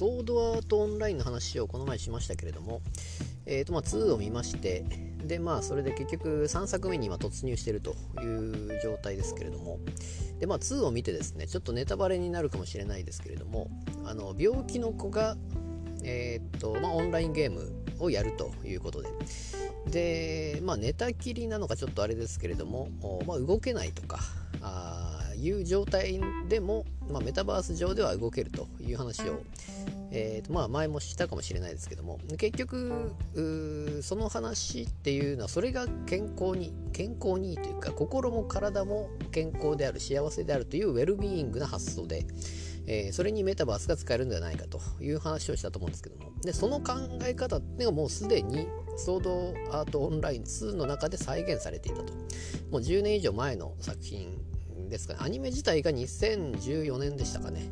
ソードアートオンラインの話をこの前しましたけれども、えーとまあ、2を見ましてでまあそれで結局3作目に今突入しているという状態ですけれどもでまあ2を見てですねちょっとネタバレになるかもしれないですけれどもあの病気の子がえーとまあ、オンラインゲームをやるということででまあ寝たきりなのかちょっとあれですけれども、まあ、動けないとかあいう状態でも、まあ、メタバース上では動けるという話をえーとまあ、前もしたかもしれないですけども結局その話っていうのはそれが健康に健康にいいというか心も体も健康である幸せであるというウェルビーイングな発想で、えー、それにメタバースが使えるんではないかという話をしたと思うんですけどもでその考え方っていうのがもうすでにソードアートオンライン2の中で再現されていたと。もう10年以上前の作品ですかね。アニメ自体が2014年でしたかね。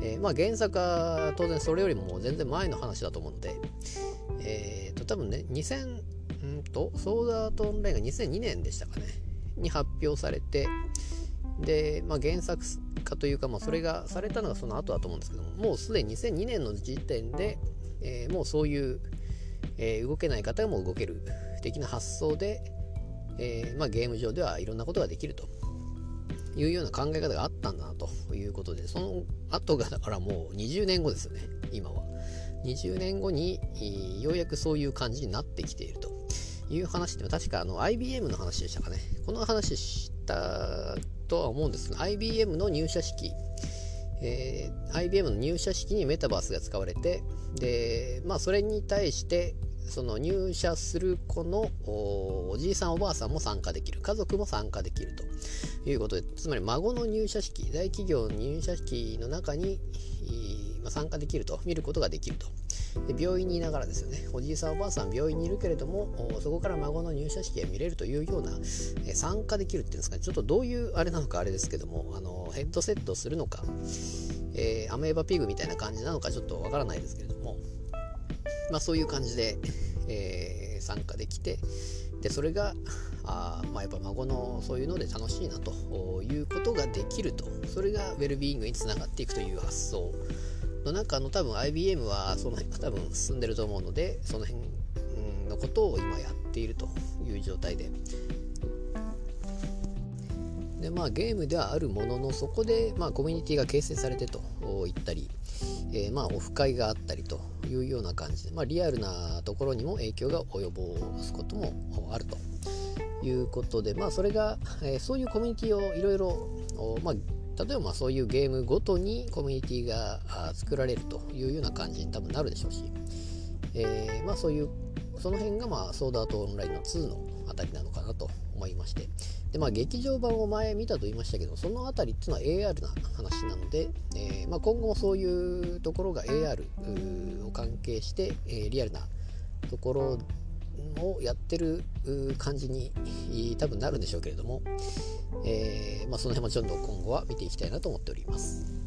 えー、まあ原作は当然それよりも全然前の話だと思うので、えー、と多分ね2000んとソーダートオンラインが2002年でしたかねに発表されてで、まあ、原作化というか、まあ、それがされたのがその後だと思うんですけどももうすでに2002年の時点で、えー、もうそういう、えー、動けない方がもう動ける的な発想で、えーまあ、ゲーム上ではいろんなことができると。いうような考え方があったんだなということで、その後がだからもう20年後ですよね、今は。20年後にようやくそういう感じになってきているという話って確かあの IBM の話でしたかね。この話したとは思うんですが、IBM の入社式、えー、IBM の入社式にメタバースが使われて、で、まあそれに対してその入社する子のおじいさんおばあさんも参加できる。家族も参加できるということでつまり孫の入社式大企業の入社式の中に、まあ、参加できると見ることができると。で病院にいながらですよね。おじいさんおばあさん病院にいるけれどもそこから孫の入社式が見れるというような、え参加できるっていうんですかね。ちょっとどういうあれなのかあれですけどもあのヘッドセットするのか、えー、アメーバピグみたいな感じなのかちょっとわからないですけれども。まあそういう感じで、えー、参加できてでそれがあまあ、やっぱ孫のそういうので楽しいなということができると。それがウェルビーイングにつながっていくという発想の中の多分 IBM はその辺が多分進んでると思うのでその辺のことを今やっているという状態ででまあゲームではあるもののそこで、まあ、コミュニティが形成されてといったり、えー、まあオフ会があったりというような感じで、まあ、リアルなところにも影響が及ぼすこともあると。いうことで、まあ、それが、えー、そういうコミュニティをいろいろ、まあ、例えばまあそういうゲームごとにコミュニティが作られるというような感じに多分なるでしょうし、えー、まあそういうその辺がまあソードアートオンラインの2のあたりなのかなと思いましてでまあ劇場版を前見たと言いましたけどそのあたりっていうのは AR な話なので、えーまあ、今後もそういうところが AR を関係して、えー、リアルなところをやってる感じに多分なるんでしょうけれども、えー、まあ、その辺もちょっと今後は見ていきたいなと思っております。